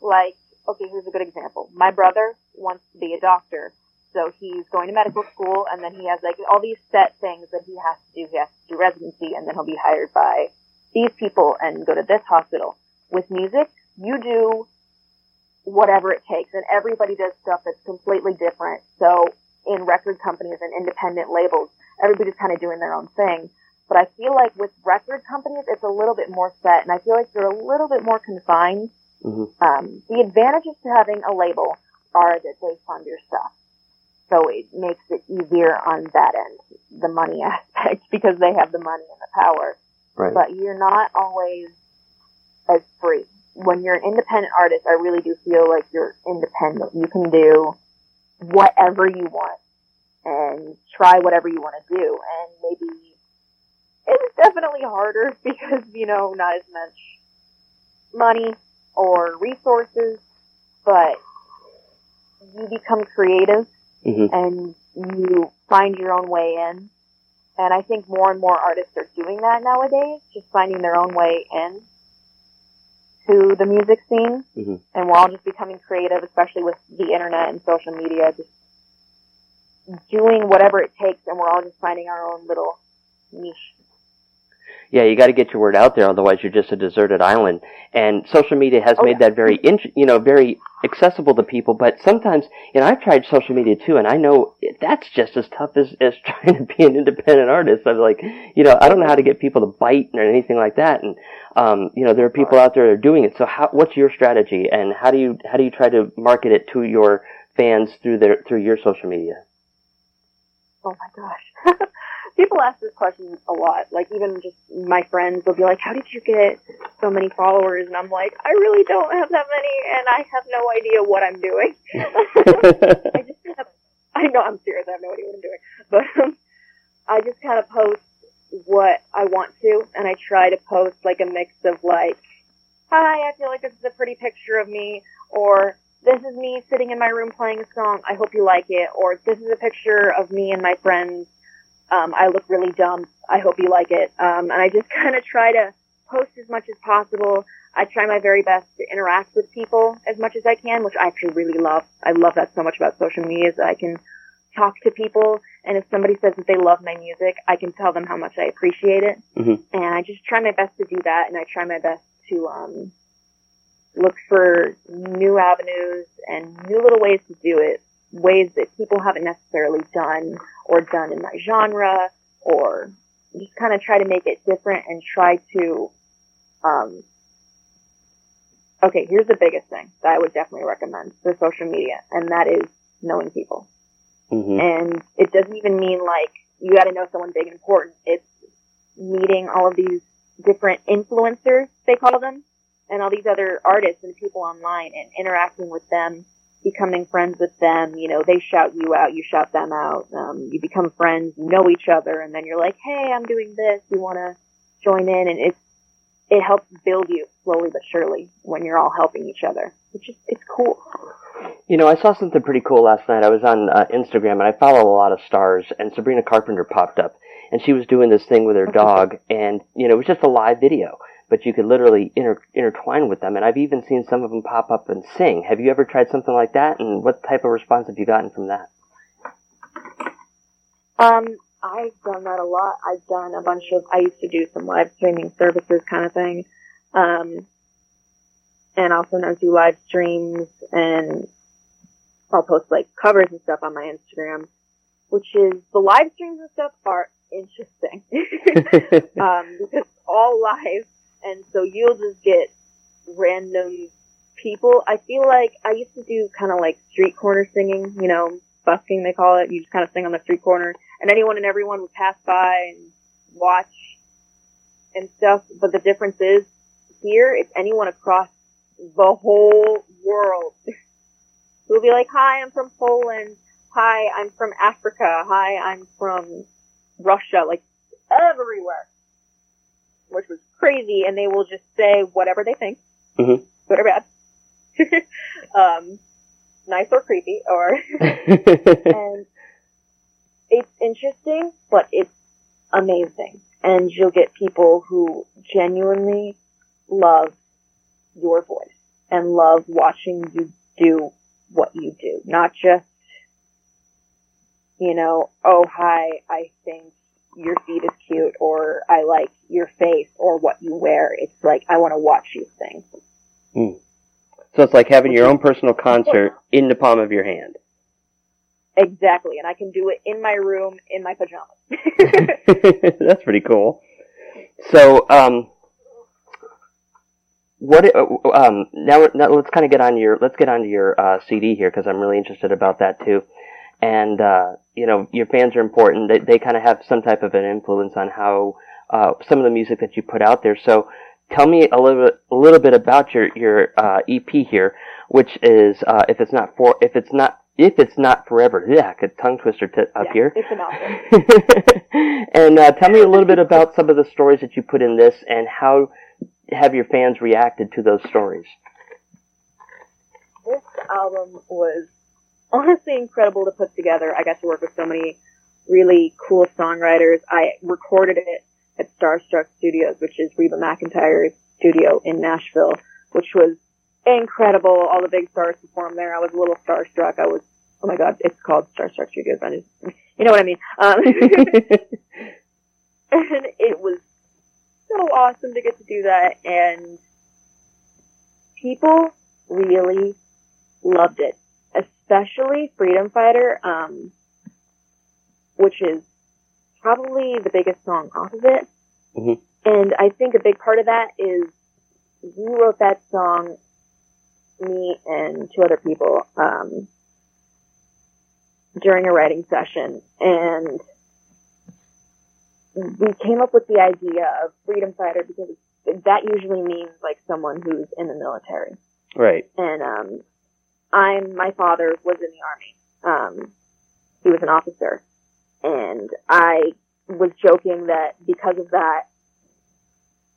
like okay, here's a good example. My brother wants to be a doctor, so he's going to medical school, and then he has like all these set things that he has to do. He has to do residency, and then he'll be hired by these people and go to this hospital. With music, you do whatever it takes, and everybody does stuff that's completely different. So in record companies and independent labels, everybody's kind of doing their own thing. But I feel like with record companies, it's a little bit more set, and I feel like you're a little bit more confined. Mm-hmm. Um, the advantages to having a label are that they fund your stuff. So it makes it easier on that end, the money aspect, because they have the money and the power. Right. But you're not always as free. When you're an independent artist, I really do feel like you're independent. You can do whatever you want and try whatever you want to do. And maybe it's definitely harder because, you know, not as much money or resources, but you become creative Mhm. and you find your own way in. And I think more and more artists are doing that nowadays, just finding their own way in to the music scene. Mhm. And we're all just becoming creative, especially with the internet and social media, just doing whatever it takes, and we're all just finding our own little niche. Yeah, you got to get your word out there, otherwise you're just a deserted island. And social media has Oh, made that very, int- you know, very accessible to people. But sometimes, you know, I've tried social media too, and I know that's just as tough as as trying to be an independent artist. I'm like, you know, I don't know how to get people to bite or anything like that. And um, you know, there are people out there that are doing it. So, how, what's your strategy, and how do you how do you try to market it to your fans through their through your social media? Oh my gosh. People ask this question a lot. Like even just my friends will be like, "How did you get so many followers?" And I'm like, "I really don't have that many, and I have no idea what I'm doing." I just kind of, I know I'm serious. I have no idea what I'm doing, but um, I just kind of post what I want to, and I try to post like a mix of like, "Hi, I feel like this is a pretty picture of me," or this is me sitting in my room playing a song. I hope you like it. Or this is a picture of me and my friends. Um, I look really dumb. I hope you like it. Um, and I just kind of try to post as much as possible. I try my very best to interact with people as much as I can, which I actually really love. I love that so much about social media is that I can talk to people. And if somebody says that they love my music, I can tell them how much I appreciate it. Mm-hmm. And I just try my best to do that. And I try my best to, um, look for new avenues and new little ways to do it, ways that people haven't necessarily done or done in my genre, or just kind of try to make it different and try to, um, okay, here's the biggest thing that I would definitely recommend for social media, and that is knowing people. Mm-hmm. And it doesn't even mean like you got to know someone big and important. It's meeting all of these different influencers, they call them, and all these other artists and people online and interacting with them, becoming friends with them. You know, they shout you out, you shout them out. Um, you become friends, you know each other, and then you're like, hey, I'm doing this. You want to join in? And it's, it helps build you slowly but surely when you're all helping each other. It's just, it's cool. You know, I saw something pretty cool last night. I was on uh, Instagram and I follow a lot of stars, and Sabrina Carpenter popped up, and she was doing this thing with her dog, and you know, it was just a live video, but you could literally inter- intertwine with them. And I've even seen some of them pop up and sing. Have you ever tried something like that? And what type of response have you gotten from that? Um, I've done that a lot. I've done a bunch of, I used to do some live streaming services kind of thing. Um, and I'll sometimes do live streams and I'll post like covers and stuff on my Instagram, which is, the live streams and stuff are interesting. um, because it's all live and so you'll just get random people. I feel like I used to do kind of like street corner singing, you know, busking they call it. You just kind of sing on the street corner and anyone and everyone would pass by and watch and stuff. But the difference is here, it's anyone across the whole world who'll be like, hi, I'm from Poland. Hi, I'm from Africa. Hi, I'm from Russia. Like everywhere, which was crazy. And they will just say whatever they think, Mm-hmm. good or bad. um, nice or creepy or, and it's interesting, but it's amazing. And you'll get people who genuinely love your voice and love watching you do what you do, not just, you know, oh hi, I think your feet is cute or I like your face or what you wear. It's like, I want to watch you sing. Hmm. So it's like having your own personal concert in the palm of your hand. Exactly. And I can do it in my room, in my pajamas. That's pretty cool. So, um, what? uh, Um, now, now let's kind of get on your let's get onto your uh, CD here because I'm really interested about that too. And uh, you know, your fans are important. They they kind of have some type of an influence on how uh, some of the music that you put out there. So, tell me a little bit a little bit about your your uh, EP here, which is uh, if it's not for if it's not if it's not forever. Yeah, a tongue twister t- up Yeah, here. It's an and uh, tell me a little bit about some of the stories that you put in this and how have your fans reacted to those stories? this album was honestly incredible to put together. I got to work with so many really cool songwriters. I recorded it at Starstruck Studios, which is Reba McEntire's studio in Nashville, which was incredible. All the big stars performed there. I was a little starstruck. I was, oh my god, it's called Starstruck Studios. I just, you know what I mean. Um, and it was so awesome to get to do that, and people really loved it, especially Freedom Fighter, um, which is probably the biggest song off of it. Mhm. And I think a big part of that is we wrote that song, me and two other people, um, during a writing session, and we came up with the idea of freedom fighter because that usually means like someone who's in the military Right. and um I'm my father was in the army. Um he was an officer. And I was joking that because of that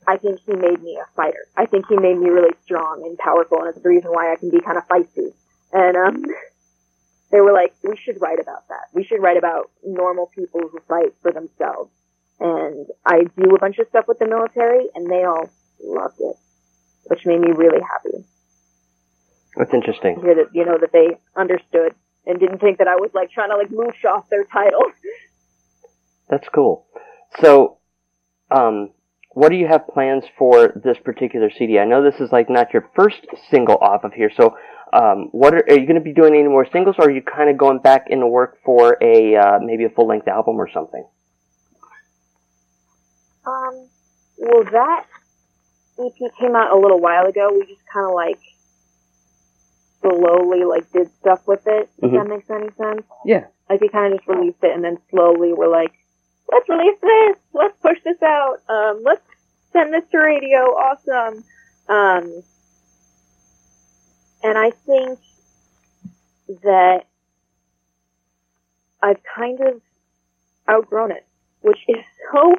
I think he made me a fighter. I think he made me really strong and powerful and it's the reason why I can be kind of feisty. And um they were like, We should write about that. We should write about normal people who fight for themselves. And I do a bunch of stuff with the military and they all loved it. Which made me really happy That's interesting. to that you know that they understood and didn't think that I was like trying to like moosh off their title. That's cool. So, um, what do you have plans for this particular CD? I know this is like not your first single off of here. So, um, what are, are you going to be doing any more singles, or are you kind of going back into work for a uh, maybe a full length album or something? Um, well, that EP came out a little while ago. We just kind of like slowly like did stuff with it. If Mhm. that makes any sense. Yeah. Like we kind of just released it, and then slowly we're like, let's release this. Let's push this out. Um, let's send this to radio. Awesome. Um, and I think that I've kind of outgrown it, which is so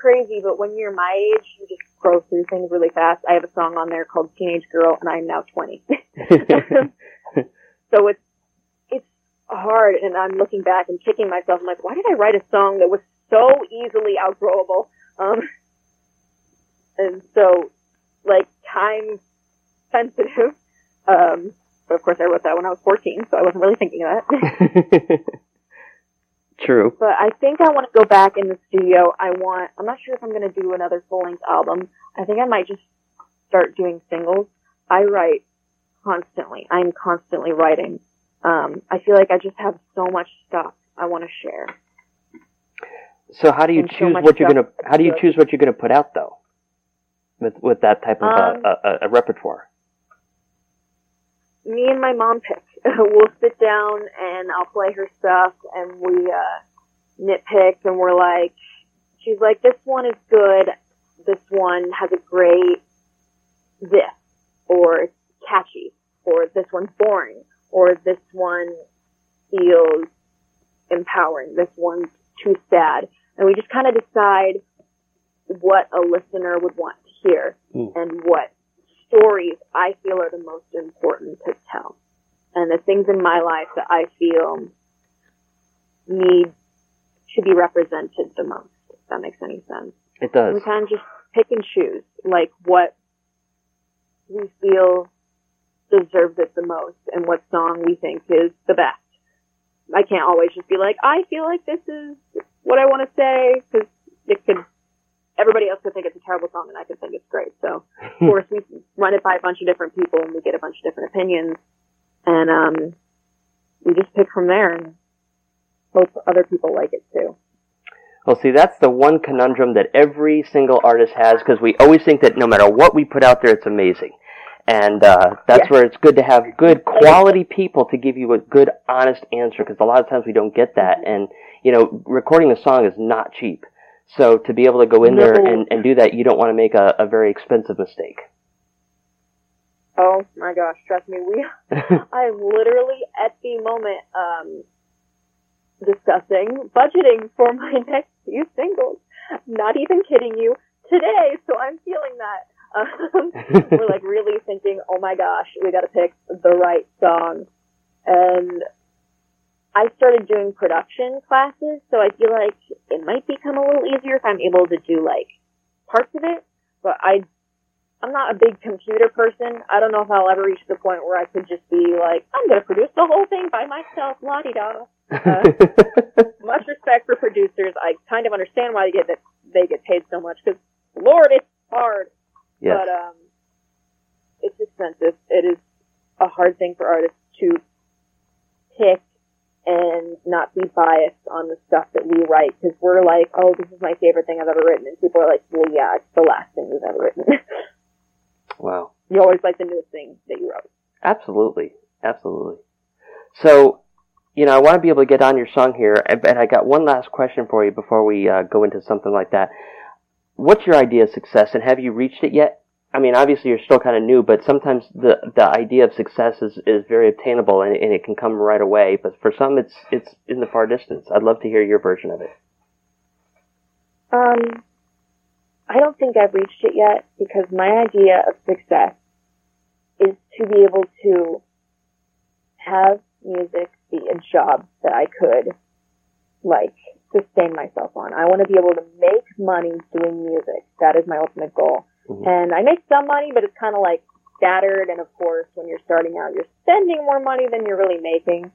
crazy. But when you're my age, you just grow through things really fast. I have a song on there called Teenage Girl, and I'm now 20. so it's it's hard, and I'm looking back and kicking myself. I'm like, why did I write a song that was so easily outgrowable? Um, and so, like, time sensitive. Um, but of course, I wrote that when I was 14, so I wasn't really thinking of that. True. but I think I want to go back in the studio. I want. I'm not sure if I'm going to do another full length album. I think I might just start doing singles. I write constantly. I'm constantly writing. Um, I feel like I just have so much stuff I want to share. So, how do you And choose much what you're going to? How do you choose what you're going to put out though? With with that type of Um, a, a, a repertoire. me and my mom pick. we'll sit down and I'll play her stuff and we uh nitpick and we're like she's like, This one is good, this one has a great this or it's catchy or this one's boring or this one feels empowering, this one's too sad. And we just kinda decide what a listener would want to hear Mm. and what stories I feel are the most important to tell. And the things in my life that I feel need to be represented the most, if that makes any sense. It does. We kind of just pick and choose, like what we feel deserves it the most and what song we think is the best. I can't always just be like, I feel like this is what I want to say because it could. Everybody else could think it's a terrible song, and I could think it's great. So, of course, we run it by a bunch of different people, and we get a bunch of different opinions, and um, we just pick from there and hope other people like it too. Well, see, that's the one conundrum that every single artist has because we always think that no matter what we put out there, it's amazing. And uh, that's where it's good to have good quality people to give you a good, honest answer because a lot of times we don't get that. And, you know, recording a song is not cheap. So to be able to go in there and, and do that, you don't want to make a, a very expensive mistake. Oh my gosh, trust me, we I'm literally at the moment um discussing budgeting for my next few singles. Not even kidding you today, so I'm feeling that. Um, we're like really thinking, oh my gosh, we got to pick the right song. And I started doing production classes, so I feel like it might become a little easier if I'm able to do like parts of it. But I I'm not a big computer person. I don't know if I'll ever reach the point where I could just be like, I'm going to produce the whole thing by myself, la di da. Uh, much respect for producers. I kind of understand why they get that they get paid so much because, Lord, it's hard. Yes. But um, it's expensive. It is a hard thing for artists to pick and not be biased on the stuff that we write because we're like, oh, this is my favorite thing I've ever written, and people are like, well, yeah, it's the last thing you've ever written. Wow. you always like the newest thing that you wrote. Absolutely. Absolutely. So, you know, I want to be able to get on your song here, and and I got one last question for you before we uh, go into something like that. What's your idea of success, and have you reached it yet? I mean, obviously you're still kind of new, but sometimes the the idea of success is, is very obtainable and, and it can come right away. But for some, it's it's in the far distance. I'd love to hear your version of it. Um, I don't think I've reached it yet because my idea of success is to be able to have music be a job that I could, like, sustain myself on. I want to be able to make money doing music. That is my ultimate goal. Mm-hmm. And I make some money, but it's kind of like scattered. And of course, when you're starting out, you're spending more money than you're really making.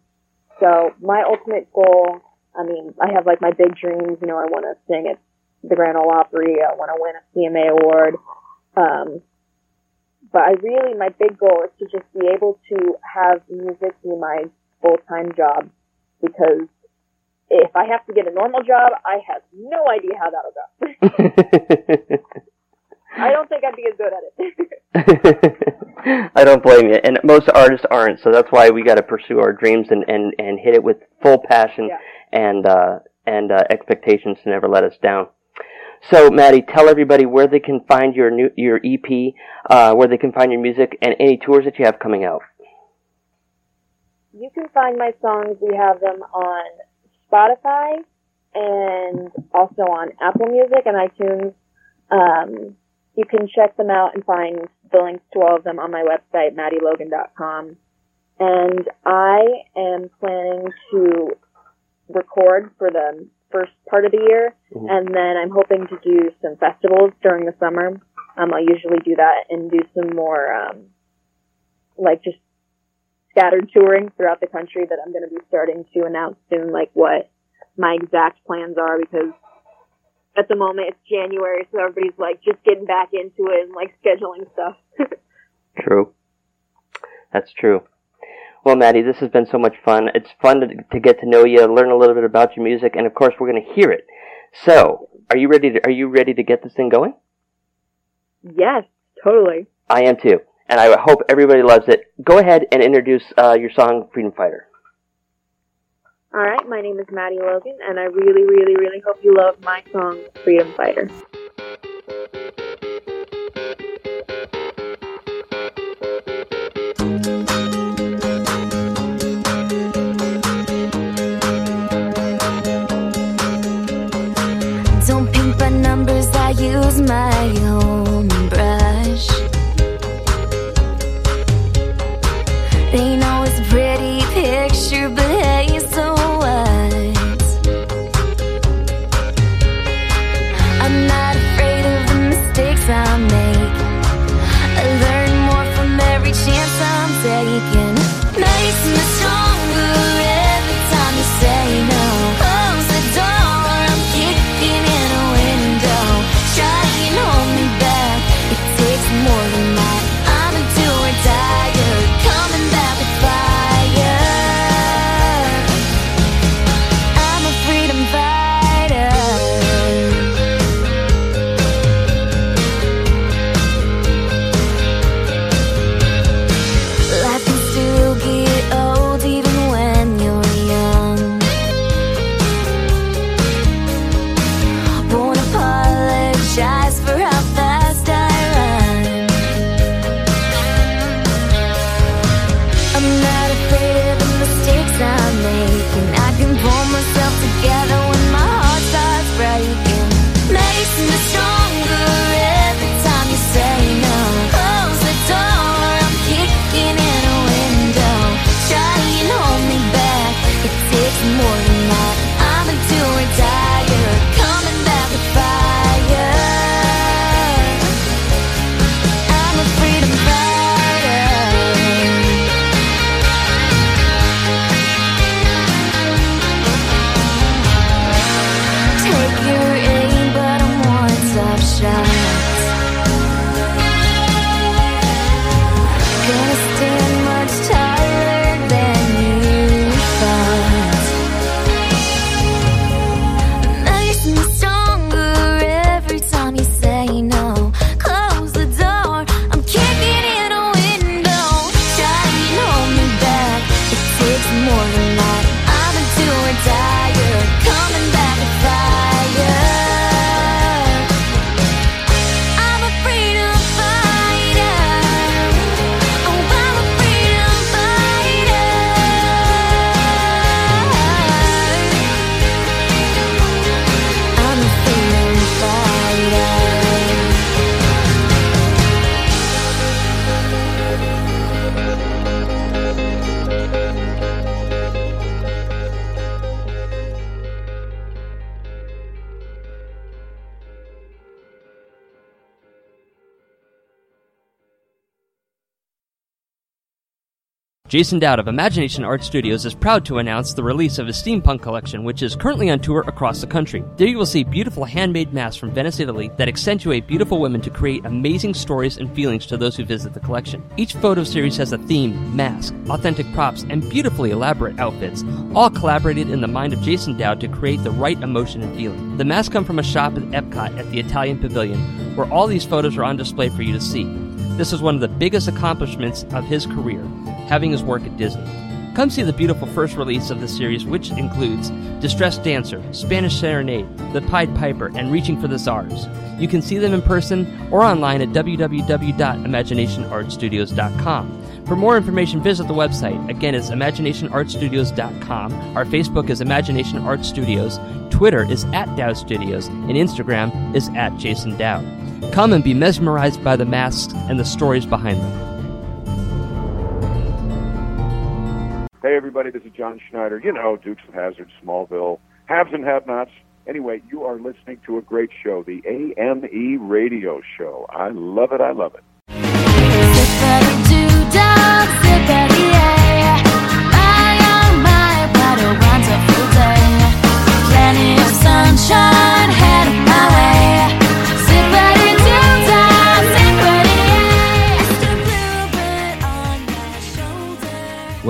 So my ultimate goal, I mean, I have like my big dreams. You know, I want to sing at the Grand Ole Opry. I want to win a CMA award. Um, but I really, my big goal is to just be able to have music be my full-time job because if I have to get a normal job, I have no idea how that'll go. I don't think I'd be as good at it. I don't blame you, and most artists aren't. So that's why we got to pursue our dreams and, and, and hit it with full passion and uh, and uh, expectations to never let us down. So, Maddie, tell everybody where they can find your new your EP, uh, where they can find your music, and any tours that you have coming out. you can find my songs. We have them on Spotify and also on Apple Music and iTunes. Um, you can check them out and find the links to all of them on my website, maddielogan.com. And I am planning to record for the first part of the year, and then I'm hoping to do some festivals during the summer. Um, I usually do that and do some more, um, like just scattered touring throughout the country that I'm going to be starting to announce soon, like what my exact plans are because at the moment it's January, so everybody's like just getting back into it and like scheduling stuff. True. That's true. Well, Maddie, this has been so much fun. It's fun to, to get to know you, learn a little bit about your music, and of course, we're going to hear it. So, are you ready? To, are you ready to get this thing going? yes, totally. I am too, and I hope everybody loves it. Go ahead and introduce uh, your song, "Freedom Fighter." All right, my name is Maddie Logan, and I really, really, really hope you love my song, Freedom Fighter. Jason Dowd of Imagination Art Studios is proud to announce the release of his steampunk collection, which is currently on tour across the country. There you will see beautiful handmade masks from Venice, Italy that accentuate beautiful women to create amazing stories and feelings to those who visit the collection. Each photo series has a theme, mask, authentic props, and beautifully elaborate outfits, all collaborated in the mind of Jason Dowd to create the right emotion and feeling. The masks come from a shop at Epcot at the Italian Pavilion, where all these photos are on display for you to see. This is one of the biggest accomplishments of his career, having his work at Disney. Come see the beautiful first release of the series, which includes Distressed Dancer, Spanish Serenade, The Pied Piper, and Reaching for the Czars. You can see them in person or online at www.imaginationartstudios.com. For more information, visit the website. Again, it's imaginationartstudios.com. Our Facebook is Imagination Art Studios. Twitter is at Dowd Studios, and Instagram is at Jason Dowd. Come and be mesmerized by the masks and the stories behind them. Hey, everybody, this is John Schneider. You know, Dukes of Hazzard, Smallville, haves and have nots. Anyway, you are listening to a great show, the AME Radio Show. I love it. I love it. Sunshine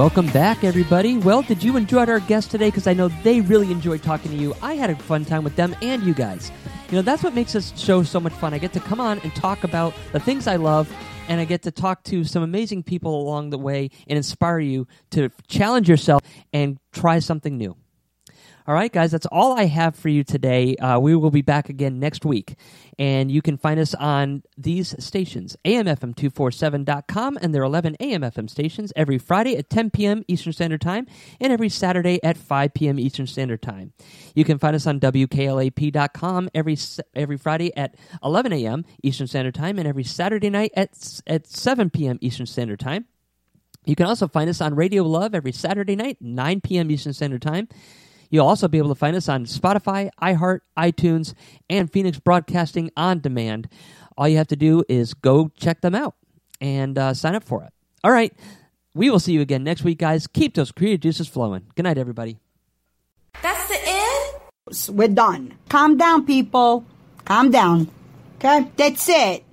Welcome back, everybody. Well, did you enjoy our guest today? Because I know they really enjoyed talking to you. I had a fun time with them and you guys. You know, that's what makes this show so much fun. I get to come on and talk about the things I love, and I get to talk to some amazing people along the way and inspire you to challenge yourself and try something new. All right, guys, that's all I have for you today. Uh, we will be back again next week. And you can find us on these stations amfm247.com, and there are 11 AM/FM stations every Friday at 10 p.m. Eastern Standard Time and every Saturday at 5 p.m. Eastern Standard Time. You can find us on WKLAP.com every, every Friday at 11 a.m. Eastern Standard Time and every Saturday night at, at 7 p.m. Eastern Standard Time. You can also find us on Radio Love every Saturday night, 9 p.m. Eastern Standard Time. You'll also be able to find us on Spotify, iHeart, iTunes, and Phoenix Broadcasting on demand. All you have to do is go check them out and uh, sign up for it. All right. We will see you again next week, guys. Keep those creative juices flowing. Good night, everybody. That's the end? We're done. Calm down, people. Calm down. Okay? That's it.